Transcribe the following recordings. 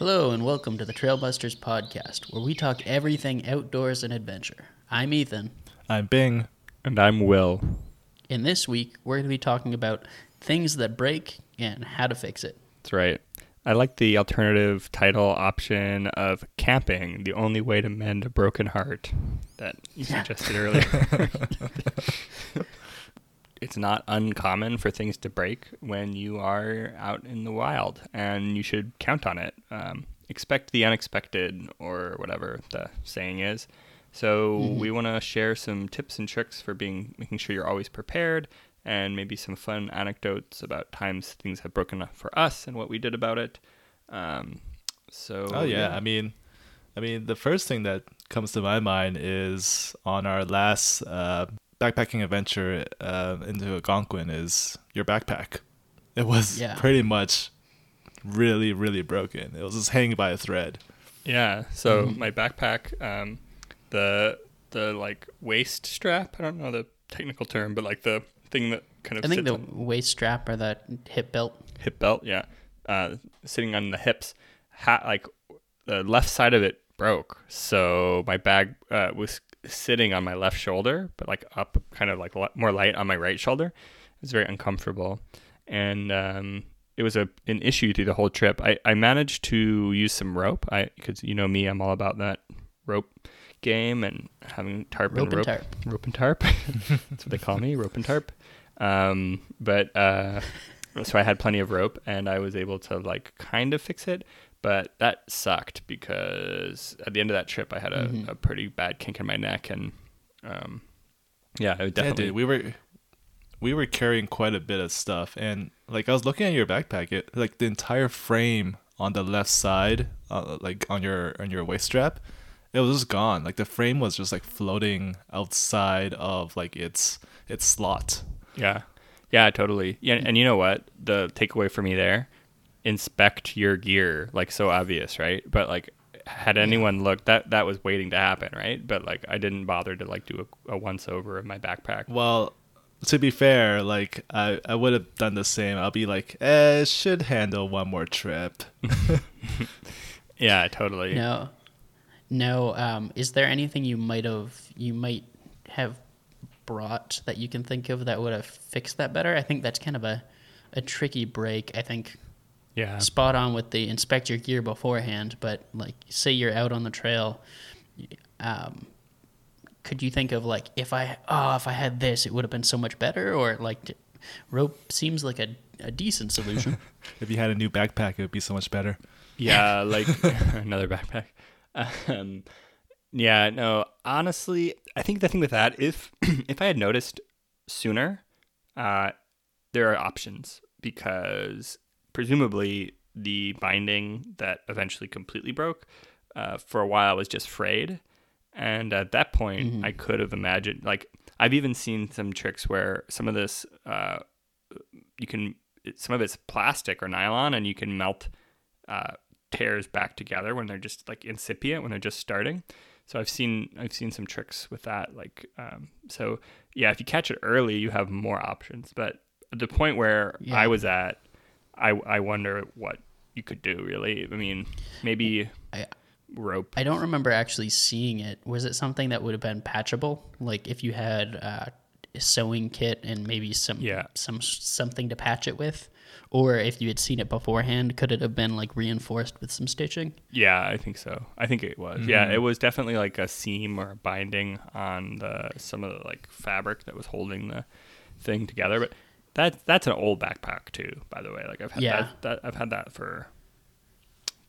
Hello, and welcome to the Trailbusters podcast, where we talk everything outdoors and adventure. I'm Ethan. I'm Bing. And I'm Will. In this week, we're going to be talking about things that break and how to fix it. That's right. I like the alternative title option of camping, the only way to mend a broken heart that you suggested earlier. it's not uncommon for things to break when you are out in the wild, and you should count on it. Um, expect the unexpected, or whatever the saying is. So mm-hmm. we want to share some tips and tricks for being making sure you're always prepared, and maybe some fun anecdotes about times things have broken up for us and what we did about it. Um, so oh yeah. yeah, I mean, I mean the first thing that comes to my mind is on our last uh, backpacking adventure uh, into Algonquin is your backpack. It was yeah. pretty much really, really broken. It was just hanging by a thread. Yeah. So mm-hmm. my backpack, um, the the like waist strap. I don't know the technical term, but like the thing that kind of. I think the waist strap or the hip belt. Hip belt, yeah. Uh, sitting on the hips, ha- like the left side of it broke, so my bag uh, was sitting on my left shoulder, but like up, kind of like more light on my right shoulder. It was very uncomfortable, and um, it was a an issue through the whole trip. I, I managed to use some rope. I because you know me, I'm all about that rope game and having tarp rope and rope, and tarp. rope and tarp. That's what they call me, rope and tarp. Um, but uh, so I had plenty of rope and I was able to like kind of fix it. But that sucked because at the end of that trip, I had a, mm-hmm. a pretty bad kink in my neck, and um, yeah, it definitely. Yeah, we were we were carrying quite a bit of stuff, and like I was looking at your backpack, it like the entire frame on the left side, uh, like on your on your waist strap, it was just gone. Like the frame was just like floating outside of like its its slot. Yeah. Yeah, totally. Yeah, and you know what? The takeaway for me there, inspect your gear. Like so obvious, right? But like had anyone yeah. looked that that was waiting to happen, right? But like I didn't bother to like do a, a once over of my backpack. Well, to be fair, like I, I would have done the same. I'll be like, eh, should handle one more trip. yeah, totally. No. No. Um, is there anything you might have you might have brought that you can think of that would have fixed that better? I think that's kind of a a tricky break. I think. Yeah. Spot on with the inspect your gear beforehand, but like say you're out on the trail, um, could you think of like if I oh if I had this it would have been so much better or like rope seems like a, a decent solution. if you had a new backpack, it would be so much better. Yeah, like another backpack. Um, yeah, no, honestly, I think the thing with that, if if I had noticed sooner, uh, there are options because presumably the binding that eventually completely broke uh, for a while was just frayed, and at that point, mm-hmm. I could have imagined like I've even seen some tricks where some of this uh, you can some of it's plastic or nylon, and you can melt uh, tears back together when they're just like incipient when they're just starting. So I've seen I've seen some tricks with that. Like um, so yeah, if you catch it early, you have more options. But at the point where yeah. I was at, I I wonder what you could do really. I mean, maybe I, rope. I don't remember actually seeing it. Was it something that would have been patchable? Like if you had uh, a sewing kit and maybe some yeah. some something to patch it with? or if you had seen it beforehand, could it have been like reinforced with some stitching? Yeah, I think so. I think it was. Mm-hmm. Yeah, it was definitely like a seam or a binding on the some of the like fabric that was holding the thing together. But that that's an old backpack too, by the way. Like I've had yeah. that, that I've had that for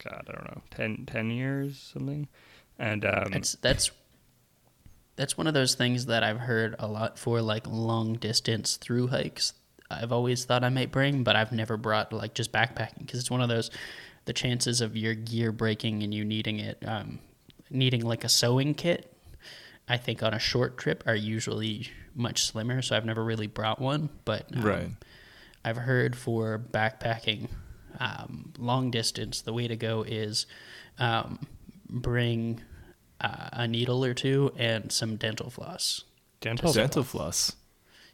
God, I don't know, 10, 10 years something. And um, that's that's that's one of those things that I've heard a lot for like long distance through hikes I've always thought I might bring, but I've never brought like just backpacking because it's one of those the chances of your gear breaking and you needing it um, needing like a sewing kit I think on a short trip are usually much slimmer so I've never really brought one but um, right. I've heard for backpacking um, long distance the way to go is um, bring uh, a needle or two and some dental floss. Dental dental floss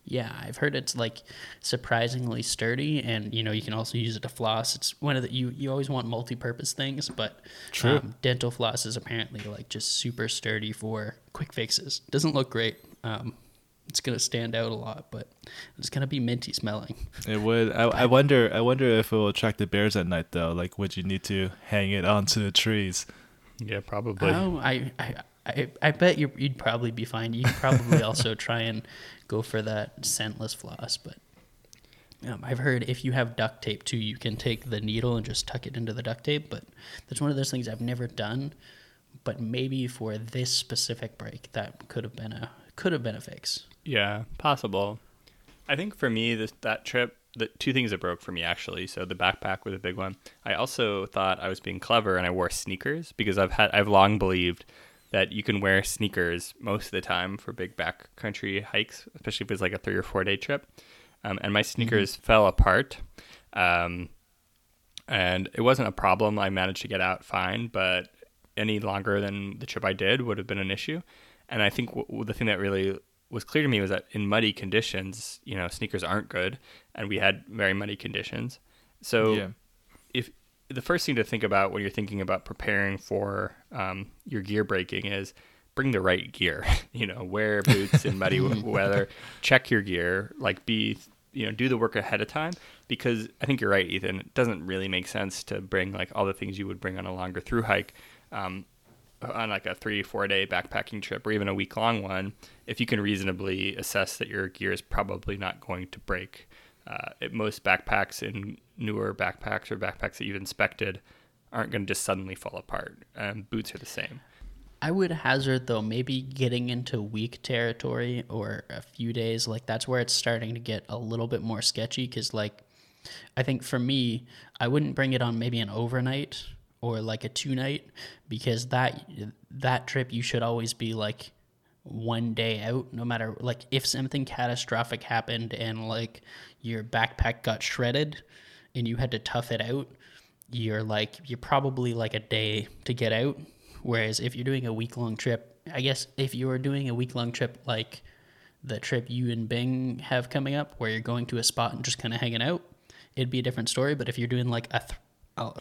Yeah, I've heard it's like surprisingly sturdy, and you know you can also use it to floss. It's one of the you you always want multi-purpose things, but True. Um, dental floss is apparently like just super sturdy for quick fixes. Doesn't look great. Um, it's gonna stand out a lot, but it's gonna be minty smelling. It would. I, I wonder. I wonder if it will attract the bears at night though. Like, would you need to hang it onto the trees? Yeah, probably. Oh, I, I, I, I bet you you'd probably be fine. You'd probably also try and go for that scentless floss, but um, I've heard if you have duct tape too, you can take the needle and just tuck it into the duct tape. But that's one of those things I've never done. But maybe for this specific break, that could have been a could have been a fix. Yeah, possible. I think for me, this that trip, the two things that broke for me actually. So the backpack was a big one. I also thought I was being clever and I wore sneakers because I've had I've long believed that you can wear sneakers most of the time for big backcountry hikes, especially if it's like a three or four day trip. Um, and my sneakers fell apart. Um, and it wasn't a problem. I managed to get out fine, but any longer than the trip I did would have been an issue. And I think w- the thing that really was clear to me was that in muddy conditions, you know, sneakers aren't good, and we had very muddy conditions. So Yeah. if the first thing to think about when you're thinking about preparing for um, your gear breaking is bring the right gear. you know, wear boots in muddy weather. Check your gear. Like be you know do the work ahead of time because I think you're right, Ethan. It doesn't really make sense to bring like all the things you would bring on a longer through hike. Um, on like a three four day backpacking trip or even a week long one if you can reasonably assess that your gear is probably not going to break uh, it, most backpacks and newer backpacks or backpacks that you've inspected aren't going to just suddenly fall apart and boots are the same. I would hazard though maybe getting into week territory or a few days. Like that's where it's starting to get a little bit more sketchy because like I think for me I wouldn't bring it on maybe an overnight or like a two night because that that trip you should always be like one day out no matter like if something catastrophic happened and like your backpack got shredded and you had to tough it out you're like you're probably like a day to get out. Whereas if you're doing a week long trip i guess if you were doing a week long trip like the trip you and bing have coming up where you're going to a spot and just kind of hanging out it'd be a different story. But if you're doing like a th- a,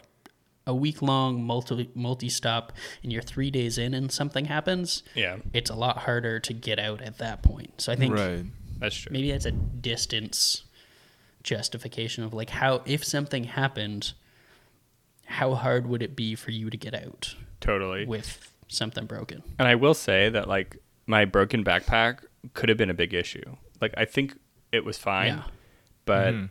a week long multi multi stop and you're three days in and something happens yeah it's a lot harder to get out at that point so i think Right. that's true maybe that's a distance justification of like how if something happened how hard would it be for you to get out totally with something broken And I will say that like my broken backpack could have been a big issue. Like I think it was fine, Yeah. but Mhm.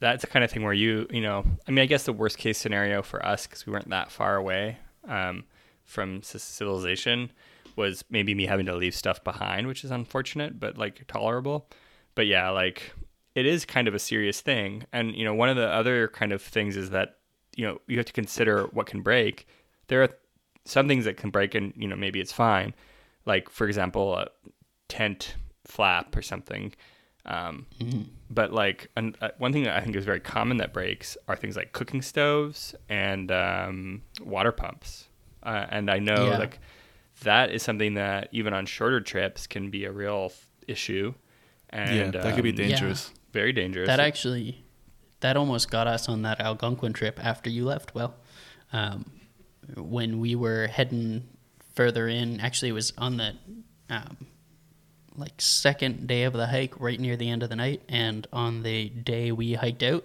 That's the kind of thing where you you know I mean I guess the worst case scenario for us because we weren't that far away um, from civilization was maybe me having to leave stuff behind, which is unfortunate but like tolerable. But yeah, like it is kind of a serious thing. And you know one of the other kind of things is that you know you have to consider what can break. There are some things that can break and you know maybe it's fine like for example a tent flap or something um, but like an, uh, one thing that i think is very common that breaks are things like cooking stoves and um, water pumps. Uh, and i know Yeah. like that is something that even on shorter trips can be a real f- issue. And yeah, that could be um, dangerous. very dangerous. That actually that almost got us on that algonquin trip after you left. Well um, when we were heading further in actually it was on the um, like second day of the hike right near the end of the night and on the day we hiked out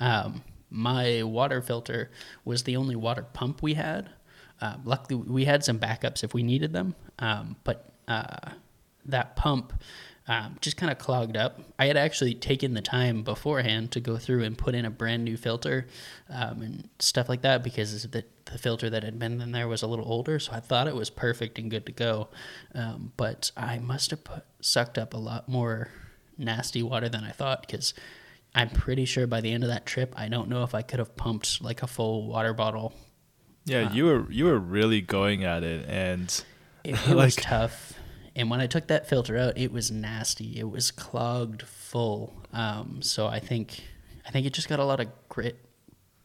um, my water filter was the only water pump we had uh, luckily we had some backups if we needed them um, but uh, that pump um, just kind of clogged up. I had actually taken the time beforehand to go through and put in a brand new filter um, and stuff like that because the, the filter that had been in there was a little older, so I thought it was perfect and good to go. Um, but I must have put, sucked up a lot more nasty water than I thought because I'm pretty sure by the end of that trip, I don't know if I could have pumped like a full water bottle. Yeah, you were you were really going at it, and It, it was tough. And when I took that filter out, it was nasty. It was clogged full. Um, so I think I think it just got a lot of grit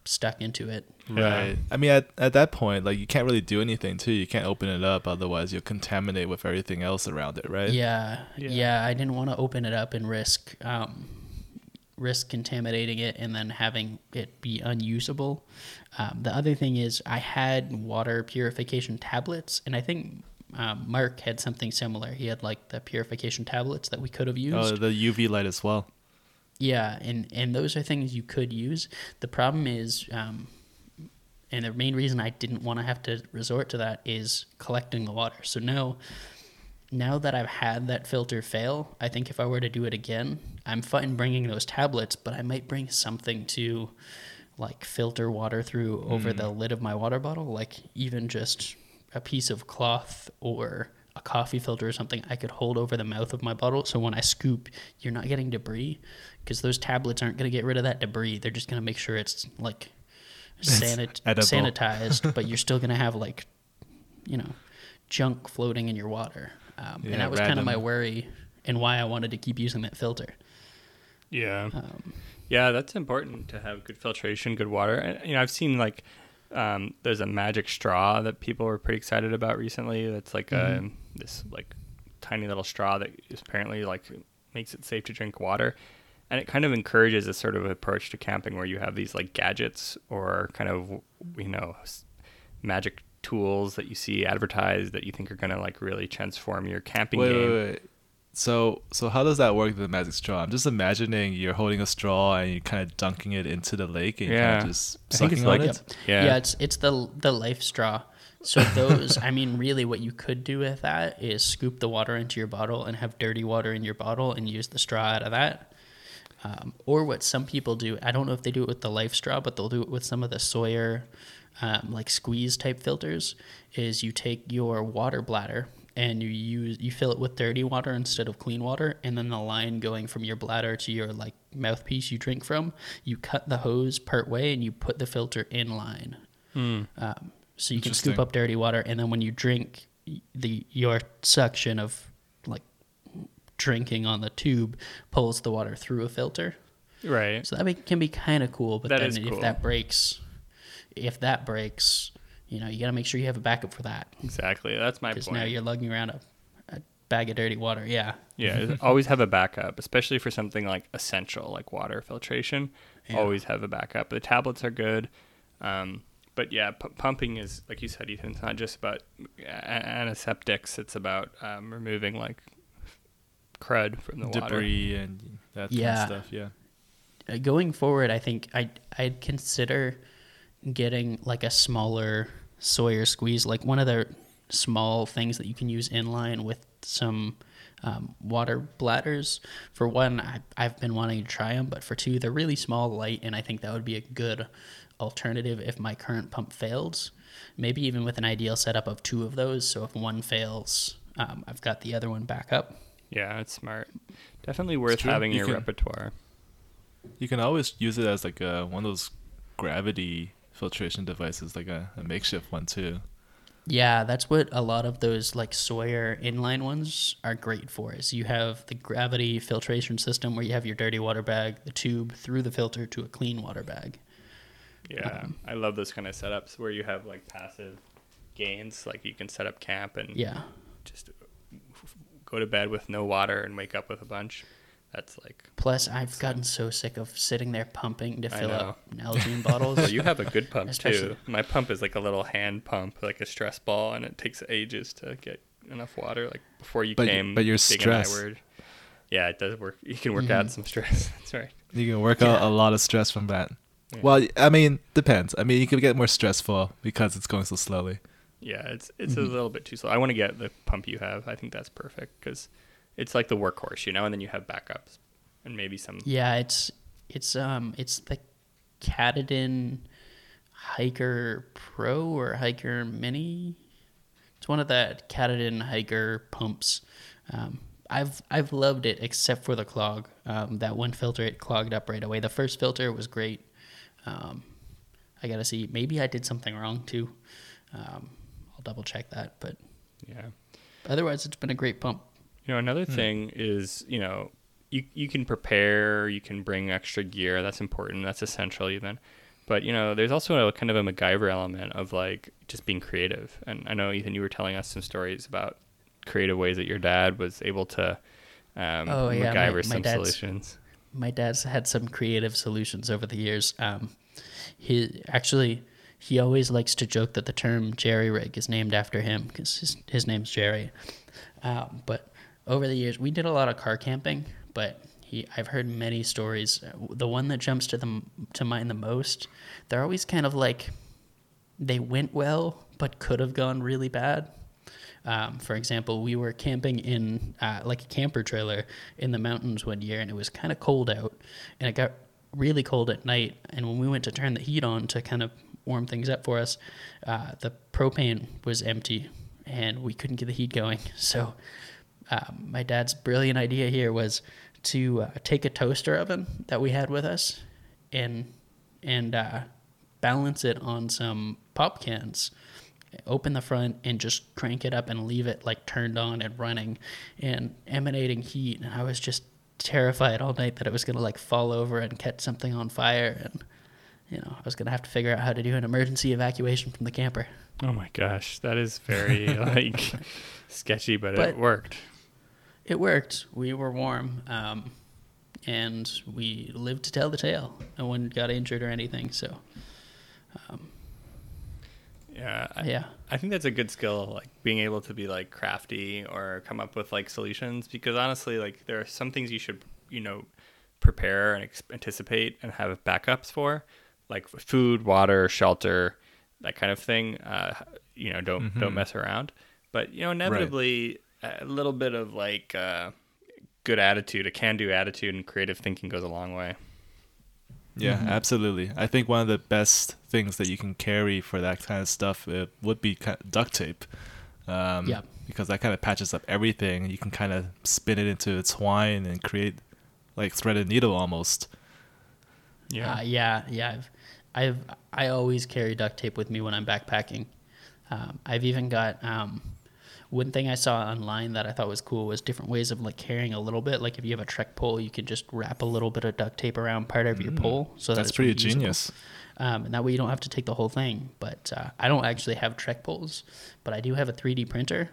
stuck into it. Right. I mean, at, at that point, like you can't really do anything too. You can't open it up, otherwise you'll contaminate with everything else around it, right? Yeah, Yeah. yeah. I didn't want to open it up and risk um, risk contaminating it and then having it be unusable. Um, the other thing is, I had water purification tablets, and I think um, Mark had something similar. He had like the purification tablets that we could have used. Oh, the UV light as well. Yeah, and and those are things you could use. The problem is, um, and the main reason I didn't want to have to resort to that is collecting the water. So now, now that I've had that filter fail, I think if I were to do it again, I'm fine bringing those tablets, but I might bring something to, like filter water through over the lid of my water bottle, like even just a piece of cloth or a coffee filter or something I could hold over the mouth of my bottle. So when I scoop, you're not getting debris because those tablets aren't going to get rid of that debris. They're just going to make sure it's like sanit- sanitized, but you're still going to have like, you know, junk floating in your water. Um, Yeah, and that was kind of my worry and why I wanted to keep using that filter. Yeah. Um, Yeah, that's important to have good filtration, good water. And, you know, I've seen like um, there's a magic straw that people were pretty excited about recently. That's like Mhm. a this like tiny little straw that is apparently like makes it safe to drink water. And it kind of encourages a sort of approach to camping where you have these like gadgets or kind of you know magic tools that you see advertised that you think are going to like really transform your camping Wait, game. wait, wait. So, so how does that work with the magic straw? I'm just imagining you're holding a straw and you're kind of dunking it into the lake and Yeah. kind of just I sucking on like- it. Yeah. Yeah, it's it's the the LifeStraw. So those, I mean, really, what you could do with that is scoop the water into your bottle and have dirty water in your bottle and use the straw out of that. Um, or what some people do, I don't know if they do it with the LifeStraw, but they'll do it with some of the Sawyer, um, like squeeze type filters. Is you take your water bladder and you use you fill it with dirty water instead of clean water, and then the line going from your bladder to your like mouthpiece you drink from, you cut the hose part way and you put the filter in line. Um, so you can scoop up dirty water, and then when you drink, the your suction of drinking on the tube pulls the water through a filter. Right. So that be, can be kind of cool. But That then if cool. that breaks, if that breaks, you know you got to make sure you have a backup for that Exactly. That's my because point. now you're lugging around a, a bag of dirty water. Yeah. Yeah, always have a backup, especially for something like essential, like water filtration. Yeah. Always have a backup. The tablets are good, um, but yeah, p- pumping is like you said, Ethan. It's not just about a- antiseptics. It's about um, removing like crud from the water. Debris and that kind of stuff. Yeah. uh, going forward, I think I I'd consider getting like a smaller Sawyer squeeze, like one of the small things that you can use inline with some um, water bladders. For one, I, I've been wanting to try them, but for two, they're really small, light, and I think that would be a good alternative if my current pump fails. Maybe even with an ideal setup of two of those, so if one fails, um, I've got the other one back up. Yeah, it's smart. Definitely worth true. having in You your can- repertoire. You can always use it as like a, one of those gravity filtration devices, like a, a makeshift one too. Yeah, that's what a lot of those like Sawyer inline ones are great for. Is you have the gravity filtration system where you have your dirty water bag, the tube through the filter to a clean water bag. Yeah, Um, I love those kind of setups where you have like passive gains, like you can set up camp and Yeah, just go to bed with no water and wake up with a bunch. That's like Plus, I've gotten so sick of sitting there pumping to fill know. up Nalgene bottles. Well, you have a good pump Especially- too. My pump is like a little hand pump, like a stress ball, and it takes ages to get enough water. Like before you But y- came, but you're Big and stressed. yeah, it does work. You can work Mm-hmm. out some stress. That's right. You can work out a lot of stress from that. Yeah. Well, I mean, depends. I mean, you can get more stressful because it's going so slowly. Yeah, it's it's Mm-hmm. a little bit too slow. I want to get the pump you have. I think that's perfect because it's like the workhorse, you know. And then you have backups and maybe some. yeah, it's it's um it's the Katadyn Hiker Pro or Hiker Mini. It's one of the Katadyn Hiker pumps. Um, I've I've loved it except for the clog. Um, that one filter it clogged up right away. The first filter was great. Um, I gotta see. Maybe I did something wrong too. Um, double check that. But Yeah. otherwise, it's been a great pump. You know, another thing is, you know, you you can prepare, you can bring extra gear. That's important. That's essential even. But you know, there's also a kind of a MacGyver element of like just being creative. And I know Ethan, you were telling us some stories about creative ways that your dad was able to um, Oh, yeah, my- MacGyver my some dad's- solutions. my dad's had some creative solutions over the years. Um, he actually he always likes to joke that the term jerry rig is named after him because his his name's Jerry. Um, but over the years, we did a lot of car camping. But he, I've heard many stories. The one that jumps to the to mind the most, they're always kind of like they went well, but could have gone really bad. Um, for example, we were camping in uh, like a camper trailer in the mountains one year, and it was kind of cold out, and it got really cold at night. And when we went to turn the heat on to kind of warm things up for us, uh, the propane was empty, and we couldn't get the heat going. So, um, my dad's brilliant idea here was to uh, take a toaster oven that we had with us, and and uh, balance it on some pop cans open the front and just crank it up and leave it like turned on and running and emanating heat. And i was just terrified all night that it was going to like fall over and catch something on fire. And you know i was going to have to figure out how to do an emergency evacuation from the camper Oh my gosh, that is very like sketchy, but, But- it worked. it worked we were warm um, and we lived to tell the tale no one got injured or anything so Yeah, I, yeah I think that's a good skill, like being able to be like crafty or come up with like solutions. Because honestly, like there are some things you should, you know, prepare and ex- anticipate and have backups for, like food, water, shelter, that kind of thing. Uh, you know, don't don't mess around. But you know, inevitably, a little bit of like uh, good attitude, a can-do attitude, and creative thinking goes a long way. Yeah, Mm-hmm. absolutely. I think one of the best things that you can carry for that kind of stuff uh, would be ki- duct tape. Um, Yeah. Because that kind of patches up everything. You can kind of spin it into a twine and create like threaded needle almost. Yeah, Uh, yeah, yeah. I've, I've, I always carry duct tape with me when I'm backpacking. Um, I've even got um, one thing I saw online that I thought was cool was different ways of like carrying a little bit. Like if you have a trek pole, you can just wrap a little bit of duct tape around part of your pole, so That's it's pretty reusable. genius. Um, and that way you don't have to take the whole thing. But uh, I don't actually have trek poles, but I do have a 3D printer.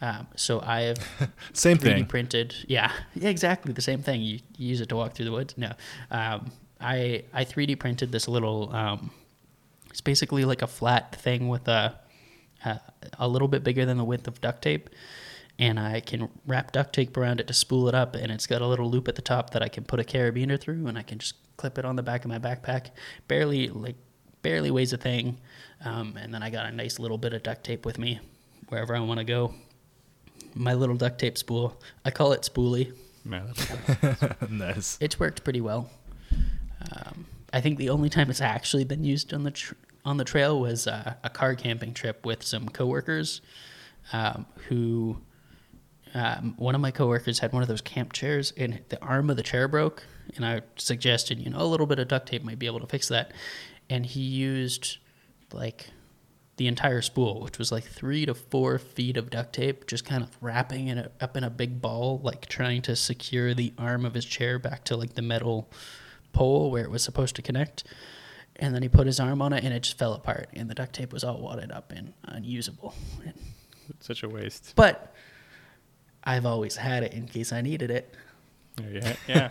Um, so I have Same 3D thing. printed. Yeah, yeah, exactly the same thing. You, you use it to walk through the woods. No, um, I I 3D printed this little. Um, it's basically like a flat thing with a a, a little bit bigger than the width of duct tape, and I can wrap duct tape around it to spool it up, and it's got a little loop at the top that I can put a carabiner through, and I can just clip it on the back of my backpack. Barely like barely weighs a thing, um, and then I got a nice little bit of duct tape with me wherever I want to go. My little duct tape spool. I call it spoolie. Yeah, that's nice. It's worked pretty well. Um, I think the only time it's actually been used on the tr- on the trail was uh, a car camping trip with some coworkers um, who. Um, one of my coworkers had one of those camp chairs, and the arm of the chair broke. And I suggested, you know, a little bit of duct tape might be able to fix that. And he used like the entire spool, which was like three to four feet of duct tape, just kind of wrapping it up in a big ball, like trying to secure the arm of his chair back to like the metal pole where it was supposed to connect. And then he put his arm on it, and it just fell apart, and the duct tape was all wadded up and unusable. such a waste. But I've always had it in case I needed it. Yeah, yeah.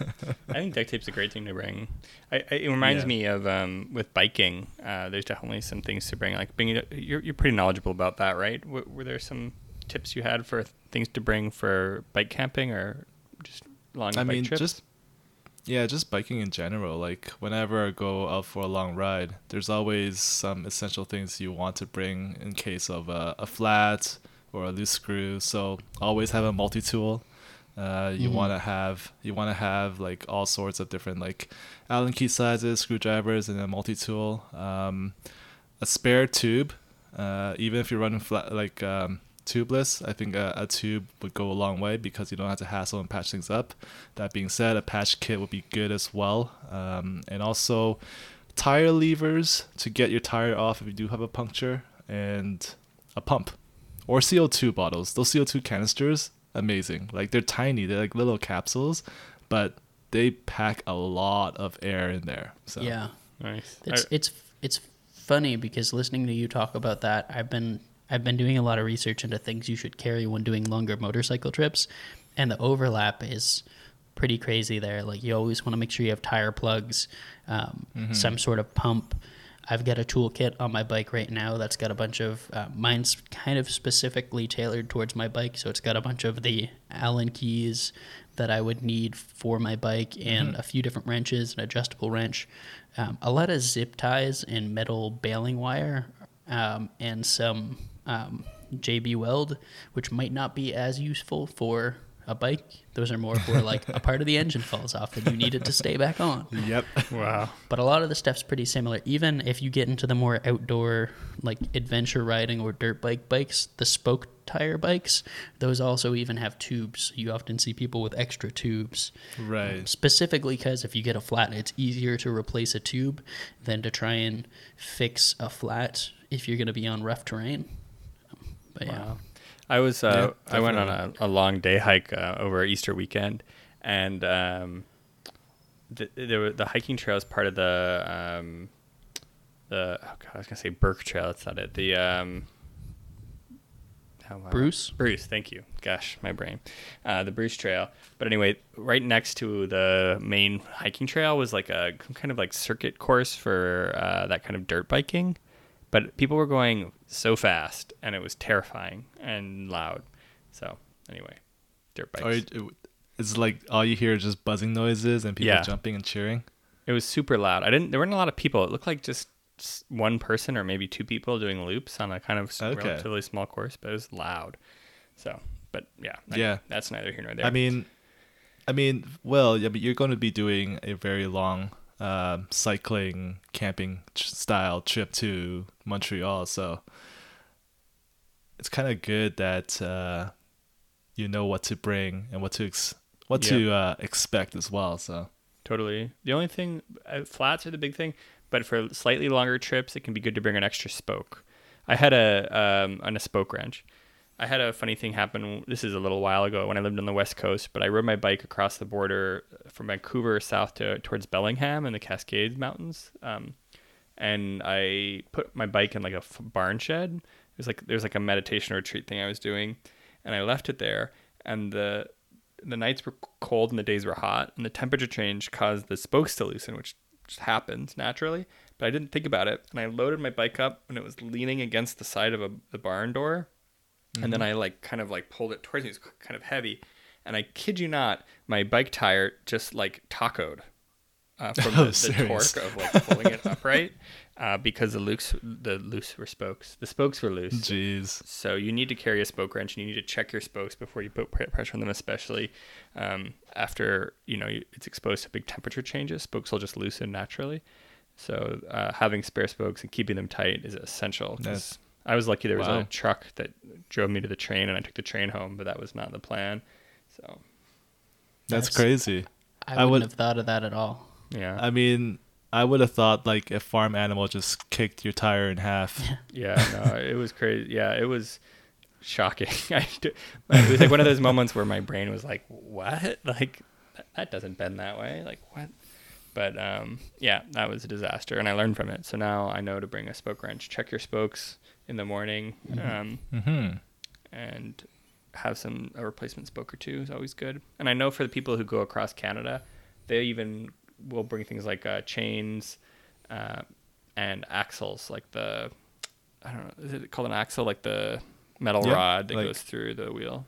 I think duct tape's a great thing to bring. I, I, it reminds Yeah. me of um, with biking. Uh, there's definitely some things to bring. Like Bing, you're you're pretty knowledgeable about that, right? W- were there some tips you had for things to bring for bike camping or just long I bike mean, trips? just yeah, just biking in general. Like whenever I go out for a long ride, there's always some essential things you want to bring in case of a, a flat or a loose screw. So always have a multi tool. Uh, you Mhm. want to have you want to have like all sorts of different like Allen key sizes, screwdrivers, and a multi tool. Um, a spare tube, uh, even if you're running flat like um, tubeless, I think a, a tube would go a long way because you don't have to hassle and patch things up. That being said, a patch kit would be good as well, um, and also tire levers to get your tire off if you do have a puncture, and a pump or CO2 bottles. Those CO2 canisters, amazing. Like they're tiny, they're like little capsules, but they pack a lot of air in there. So Yeah. Nice. It's it's it's funny because listening to you talk about that, I've been I've been doing a lot of research into things you should carry when doing longer motorcycle trips, and the overlap is pretty crazy there. Like you always want to make sure you have tire plugs, um, some sort of pump. I've got a toolkit on my bike right now that's got a bunch of uh, mine's kind of specifically tailored towards my bike, so it's got a bunch of the Allen keys that I would need for my bike and a few different wrenches, an adjustable wrench, um, a lot of zip ties and metal baling wire, um, and some um, JB Weld, which might not be as useful for a bike. Those are more for like a part of the engine falls off and you need it to stay back on. Yep. wow. But a lot of the stuff's pretty similar. Even if you get into the more outdoor, like adventure riding or dirt bike bikes, the spoke tire bikes, those also even have tubes. You often see people with extra tubes. Right. Specifically because if you get a flat, it's easier to replace a tube than to try and fix a flat if you're going to be on rough terrain. But yeah. I was uh, Yeah, I went on a, a long day hike uh, over Easter weekend, and um, the, there were, the hiking trail is part of the um, the oh god I was gonna say Burke Trail. That's not it. The um, how am I- Bruce? Bruce, thank you. Gosh, my brain. Uh, the Bruce Trail. But anyway, right next to the main hiking trail was like a kind of like circuit course for uh, that kind of dirt biking. But people were going so fast, and it was terrifying and loud. So anyway, dirt bikes. It- it's like all you hear is just buzzing noises and people Yeah. jumping and cheering. It was super loud. I didn't. There weren't a lot of people. It looked like just one person or maybe two people doing loops on a kind of Okay. relatively small course, but it was loud. So, but yeah, Yeah. that's neither here nor there. I mean, I mean, well, yeah, but you're going to be doing a very long um, cycling, camping style trip to Montreal, so it's kind of good that uh, you know what to bring and what to ex- what to uh, expect as well. So Totally. The only thing, uh, flats are the big thing, but for slightly longer trips, it can be good to bring an extra spoke. I had a um, on a spoke wrench. I had a funny thing happen. This is a little while ago when I lived on the west coast, but I rode my bike across the border from Vancouver south to towards Bellingham in the Cascades Mountains, um, and I put my bike in like a barn shed. It was like there's like a meditation retreat thing I was doing, and I left it there. And the the nights were cold and the days were hot, and the temperature change caused the spokes to loosen, which just happens naturally. But I didn't think about it, and I loaded my bike up when it was leaning against the side of a, the barn door, and then I like kind of like pulled it towards me. It's kind of heavy, and I kid you not, my bike tire just like tacoed uh, from Oh, the, the torque of like pulling it upright uh, because the loose the loose were spokes. The spokes were loose. jeez, So you need to carry a spoke wrench, and you need to check your spokes before you put pressure on them, especially um, after you know it's exposed to big temperature changes. Spokes will just loosen naturally. So uh, having spare spokes and keeping them tight is essential. 'cause That's- I was lucky there was a truck that drove me to the train, and I took the train home, but that was not the plan. So that's Nice. crazy. I I wouldn't would- have thought of that at all. yeah, I mean, I would have thought like a farm animal just kicked your tire in half. Yeah, no, it was crazy. Yeah, it was shocking. It was like one of those moments where my brain was like, "What? Like that, that doesn't bend that way? Like what?" But um, yeah, that was a disaster, and I learned from it. So now I know to bring a spoke wrench. Check your spokes in the morning, um, hmm and have some a replacement spoke or two is always good. And I know for the people who go across Canada, they even will bring things like uh, chains uh, and axles, like the I don't know, is it called an axle, like the metal Yeah, rod that like- goes through the wheel.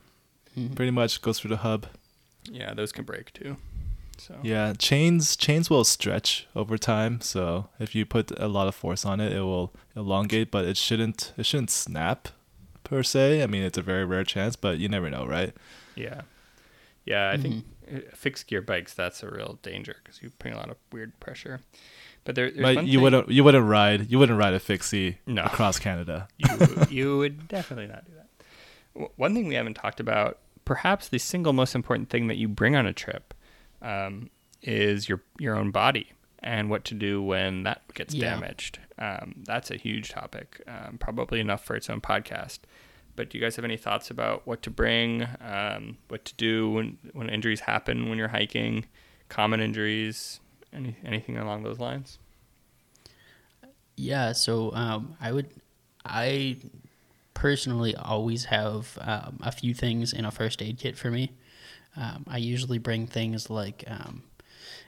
Pretty much goes through the hub. Yeah, those can break too. So Yeah, chains chains will stretch over time, so if you put a lot of force on it, it will elongate, but it shouldn't it shouldn't snap per se. I mean, it's a very rare chance, but you never know, right? yeah, yeah. I think uh, fixed gear bikes that's a real danger because you're putting a lot of weird pressure. But there, there's But one you thing- wouldn't you wouldn't ride you wouldn't ride a fixie No. across Canada. you, you would definitely not do that. W- One thing we haven't talked about, perhaps the single most important thing that you bring on a trip, um, is your your own body and what to do when that gets Yeah. damaged. Um, that's a huge topic, um, probably enough for its own podcast. But do you guys have any thoughts about what to bring, um, what to do when when injuries happen when you're hiking, common injuries, any anything along those lines? Yeah, so um, I would, I personally always have um, a few things in a first aid kit for me. Um, I usually bring things like um,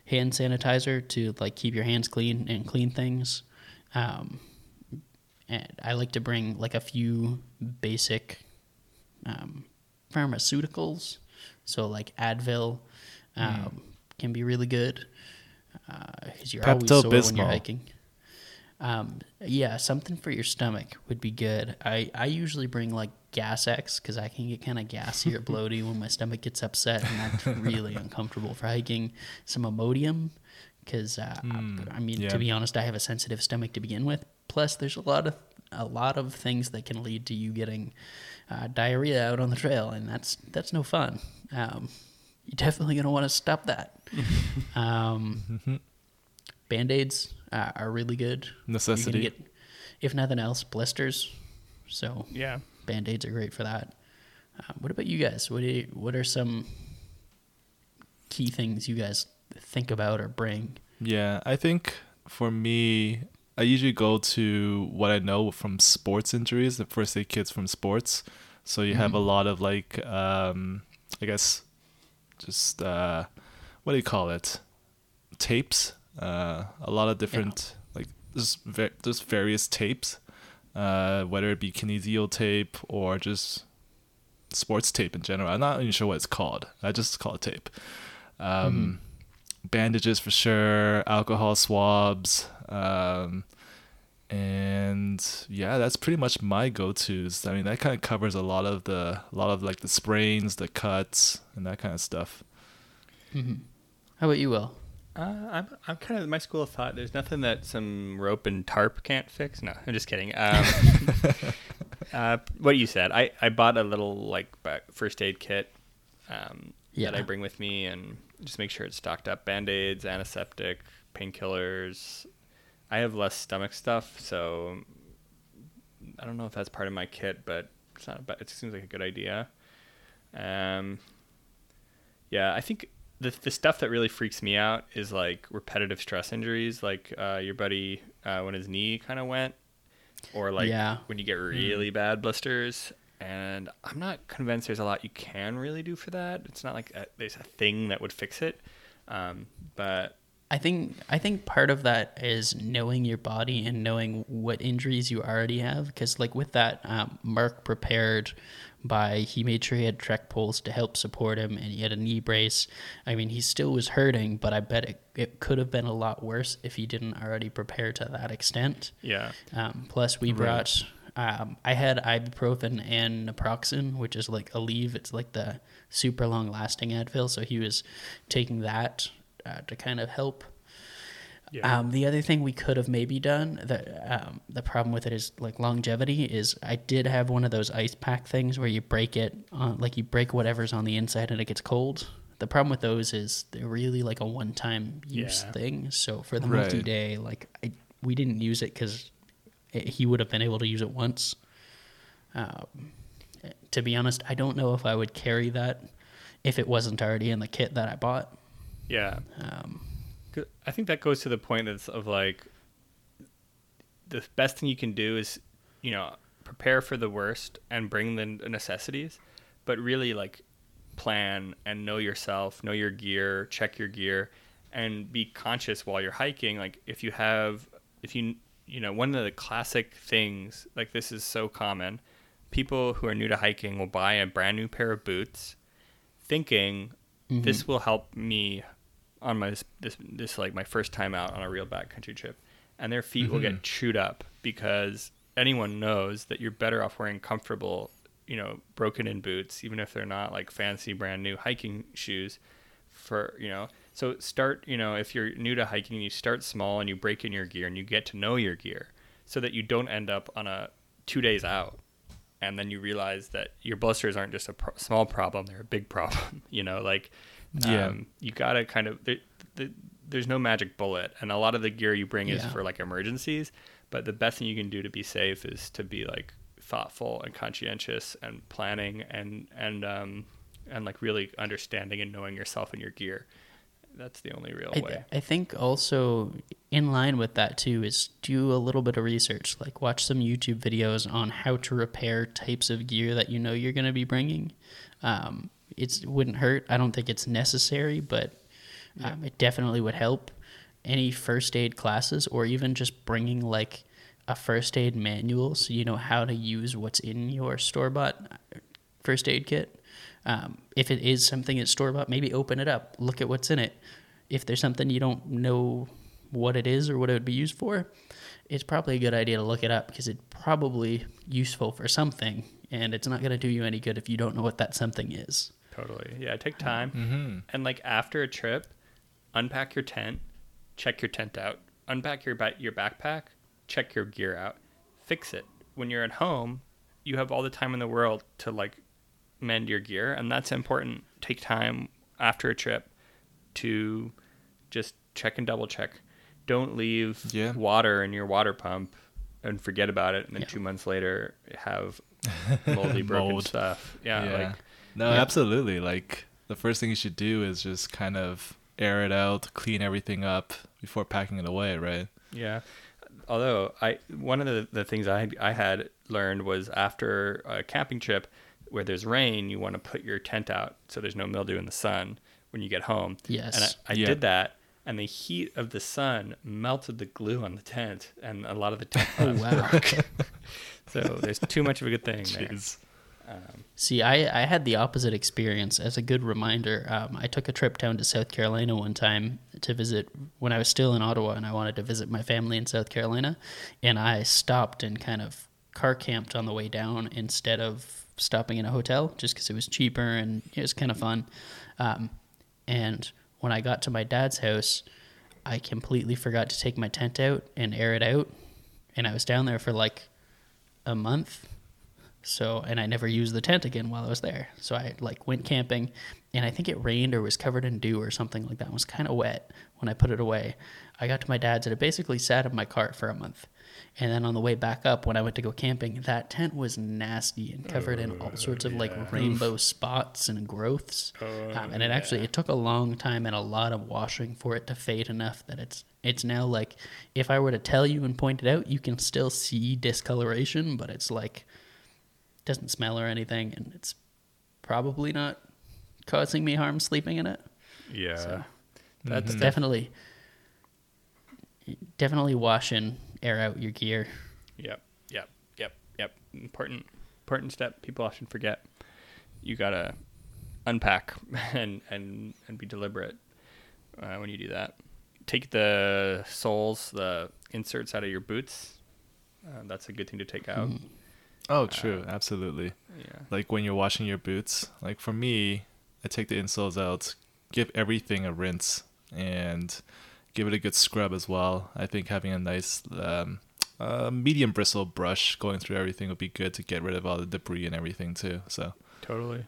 hand sanitizer to like keep your hands clean and clean things. Um, and I like to bring like a few basic um, pharmaceuticals. So like Advil um, can be really good because you're always sore when you're hiking. Um, yeah, something for your stomach would be good. I, I usually bring like Gas X because I can get kind of gassy or bloaty when my stomach gets upset, and that's really uncomfortable for hiking. Some Imodium because uh, I mean, yeah. to be honest, I have a sensitive stomach to begin with. Plus, there's a lot of a lot of things that can lead to you getting uh, diarrhea out on the trail, and that's that's no fun. Um, you're definitely gonna want to stop that. um, Band aids uh, are really good. Necessity. get, if nothing else, blisters. So Yeah. band aids are great for that. Uh, what about you guys? What do you, what are some key things you guys think about or bring? Yeah, I think for me, I usually go to what I know from sports injuries, the first aid kits from sports. So you have a lot of like, um, I guess, just uh, what do you call it? Tapes. Uh, a lot of different like there's va- there's various tapes, uh, whether it be kinesio tape or just sports tape in general. I'm not even sure what it's called. I just call it tape. Um, Bandages for sure, alcohol swabs, um, and yeah, that's pretty much my go-to's. I mean, that kind of covers a lot of the, a lot of like the sprains, the cuts, and that kind of stuff. How about you, Will? Uh, I'm I'm kind of my school of thought. There's nothing that some rope and tarp can't fix. No, I'm just kidding. Um, uh, what you said, I I bought a little like first aid kit um, that I bring with me, and just make sure it's stocked up: band aids, antiseptic, painkillers. I have less stomach stuff, so I don't know if that's part of my kit, but it's not. But it seems like a good idea. Um, yeah, I think the the stuff that really freaks me out is like repetitive stress injuries, like uh, your buddy uh, when his knee kind of went, or like Yeah. when you get really bad blisters. And I'm not convinced there's a lot you can really do for that. It's not like a, there's a thing that would fix it. Um, but I think I think part of that is knowing your body and knowing what injuries you already have. Because like with that, um, Mark prepared by he made sure he had trek poles to help support him, and he had a knee brace. I mean, he still was hurting, but I bet it, it could have been a lot worse if he didn't already prepare to that extent. yeah, Um, plus, we brought. Um, I had ibuprofen and naproxen, which is like Aleve. It's like the super long lasting Advil. So he was taking that uh, to kind of help. Yeah. Um, the other thing we could have maybe done, the um, the problem with it is like longevity. Is I did have one of those ice pack things where you break it, on, like you break whatever's on the inside and it gets cold. The problem with those is they're really like a one time use Yeah. thing. So for the Right. multi day, like I, we didn't use it because he would have been able to use it once. Um, to be honest, I don't know if I would carry that if it wasn't already in the kit that I bought. Yeah. Um, I think that goes to the point that's of like the best thing you can do is, you know, prepare for the worst and bring the necessities, but really like plan and know yourself, know your gear, check your gear, and be conscious while you're hiking. Like if you have, if you, you know, one of the classic things, like this is so common, people who are new to hiking will buy a brand new pair of boots thinking this will help me on my this this like my first time out on a real backcountry trip, and their feet will get mm-hmm. chewed up because anyone knows that you're better off wearing comfortable, you know, broken in boots, even if they're not like fancy brand new hiking shoes. For you know, so start you know if you're new to hiking, you start small and you break in your gear and you get to know your gear, so that you don't end up on a two days out and then you realize that your blisters aren't just a pro- small problem; they're a big problem. you know, like Yeah. um, you gotta kind of there, there, there's no magic bullet, and a lot of the gear you bring is Yeah. for like emergencies. But the best thing you can do to be safe is to be like thoughtful and conscientious and planning and and um and like really understanding and knowing yourself and your gear. That's the only real I, way. I think also in line with that too is do a little bit of research like watch some youtube videos on how to repair types of gear that you know you're going to be bringing um, it wouldn't hurt i don't think it's necessary but um, it definitely would help any first aid classes or even just bringing like a first aid manual so you know how to use what's in your store bought first aid kit. Um, if it is something that's store bought, maybe open it up, look at what's in it. If there's something you don't know what it is or what it would be used for, it's probably a good idea to look it up because it's probably useful for something, and it's not going to do you any good if you don't know what that something is. Totally. Yeah, take time. Mm-hmm. And like after a trip, unpack your tent, check your tent out, unpack your ba- your backpack, check your gear out, fix it. When you're at home, you have all the time in the world to like mend your gear, and that's important. Take time after a trip to just check and double check. Don't leave Yeah. water in your water pump and forget about it, and then Yeah. two months later have moldy broken Mold. stuff. Yeah, Yeah. like no, Yeah. absolutely. Like the first thing you should do is just kind of air it out, clean everything up before packing it away, right? Yeah. Although I one of the, the things I I had learned was after a camping trip where there's rain, you want to put your tent out so there's no mildew in the sun when you get home. Yes. And I, I Yeah. did that and the heat of the sun melted the glue on the tent and a lot of the tent Oh, wow. so there's too much of a good thing there. Um, See, I, I had the opposite experience. As a good reminder, um, I took a trip down to South Carolina one time to visit when I was still in Ottawa and I wanted to visit my family in South Carolina. And I stopped and kind of car camped on the way down instead of stopping in a hotel just because it was cheaper and it was kind of fun. Um, and when I got to my dad's house, I completely forgot to take my tent out and air it out. And I was down there for like a month so, and I never used the tent again while I was there. So I like went camping, and I think it rained or was covered in dew or something like that. It was kind of wet when I put it away. I got to my dad's, and it basically sat in my cart for a month. And then on the way back up, when I went to go camping, that tent was nasty and covered in all sorts of like rainbow spots and growths. um, and it actually it took a long time and a lot of washing for it to fade enough that it's it's now like if I were to tell you and point it out, you can still see discoloration, but it's like doesn't smell or anything, and it's probably not causing me harm sleeping in it. yeah. So- That's Mhm. Definitely, definitely wash and air out your gear. Yep, yep, yep, yep. Important, important step. People often forget. You gotta unpack and and and be deliberate uh, when you do that. Take the soles, the inserts out of your boots. Uh, that's a good thing to take out. Mm. Oh, true. Absolutely. Yeah. Like when you're washing your boots, like for me, I take the insoles out, give everything a rinse, and give it a good scrub as well. I think having a nice um, uh, medium bristle brush going through everything would be good to get rid of all the debris and everything too. So Totally.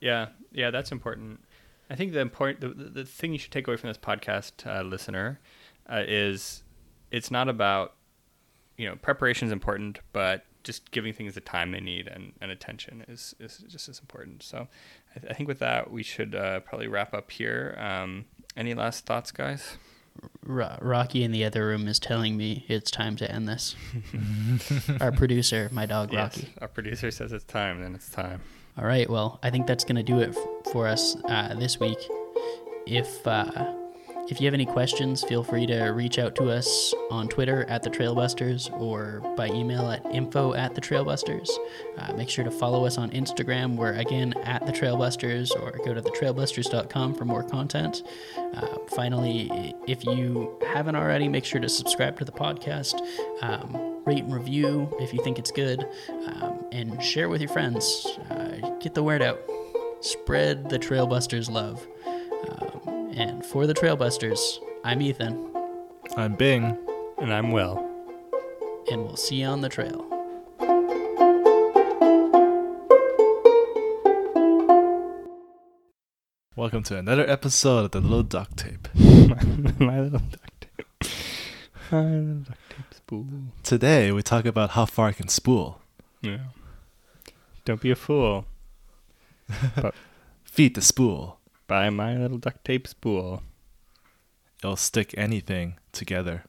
Yeah, yeah, that's important. I think the important the, the, the thing you should take away from this podcast, uh, listener, uh, is it's not about you know preparation is important, but just giving things the time they need and, and attention is, is just as important. So I, th- I think with that we should uh, probably wrap up here. Um, any last thoughts, guys? Ro- Rocky in the other room is telling me it's time to end this. Our producer, my dog Rocky. Our producer says it's time. Then it's time. All right. Well, I think that's going to do it f- for us uh, this week. If uh, if you have any questions, feel free to reach out to us on Twitter at the Trailbusters or by email at info at the Trailbusters. Uh, make sure to follow us on Instagram. We're again at the Trailbusters or go to thetrailbusters.com for more content. Uh, finally, if you haven't already, make sure to subscribe to the podcast, um, rate and review if you think it's good, um, and share with your friends. Uh, get the word out. Spread the Trailbusters love. Um, and for the Trailbusters, I'm Ethan, I'm Bing. And I'm Will. and we'll see you on the trail. Welcome to another episode of the Little Duct Tape. My little duct tape. My little duct tape spool. Today we talk about how far I can spool. Yeah. Don't be a fool. Feed the spool by my little duct tape spool. It'll stick anything together.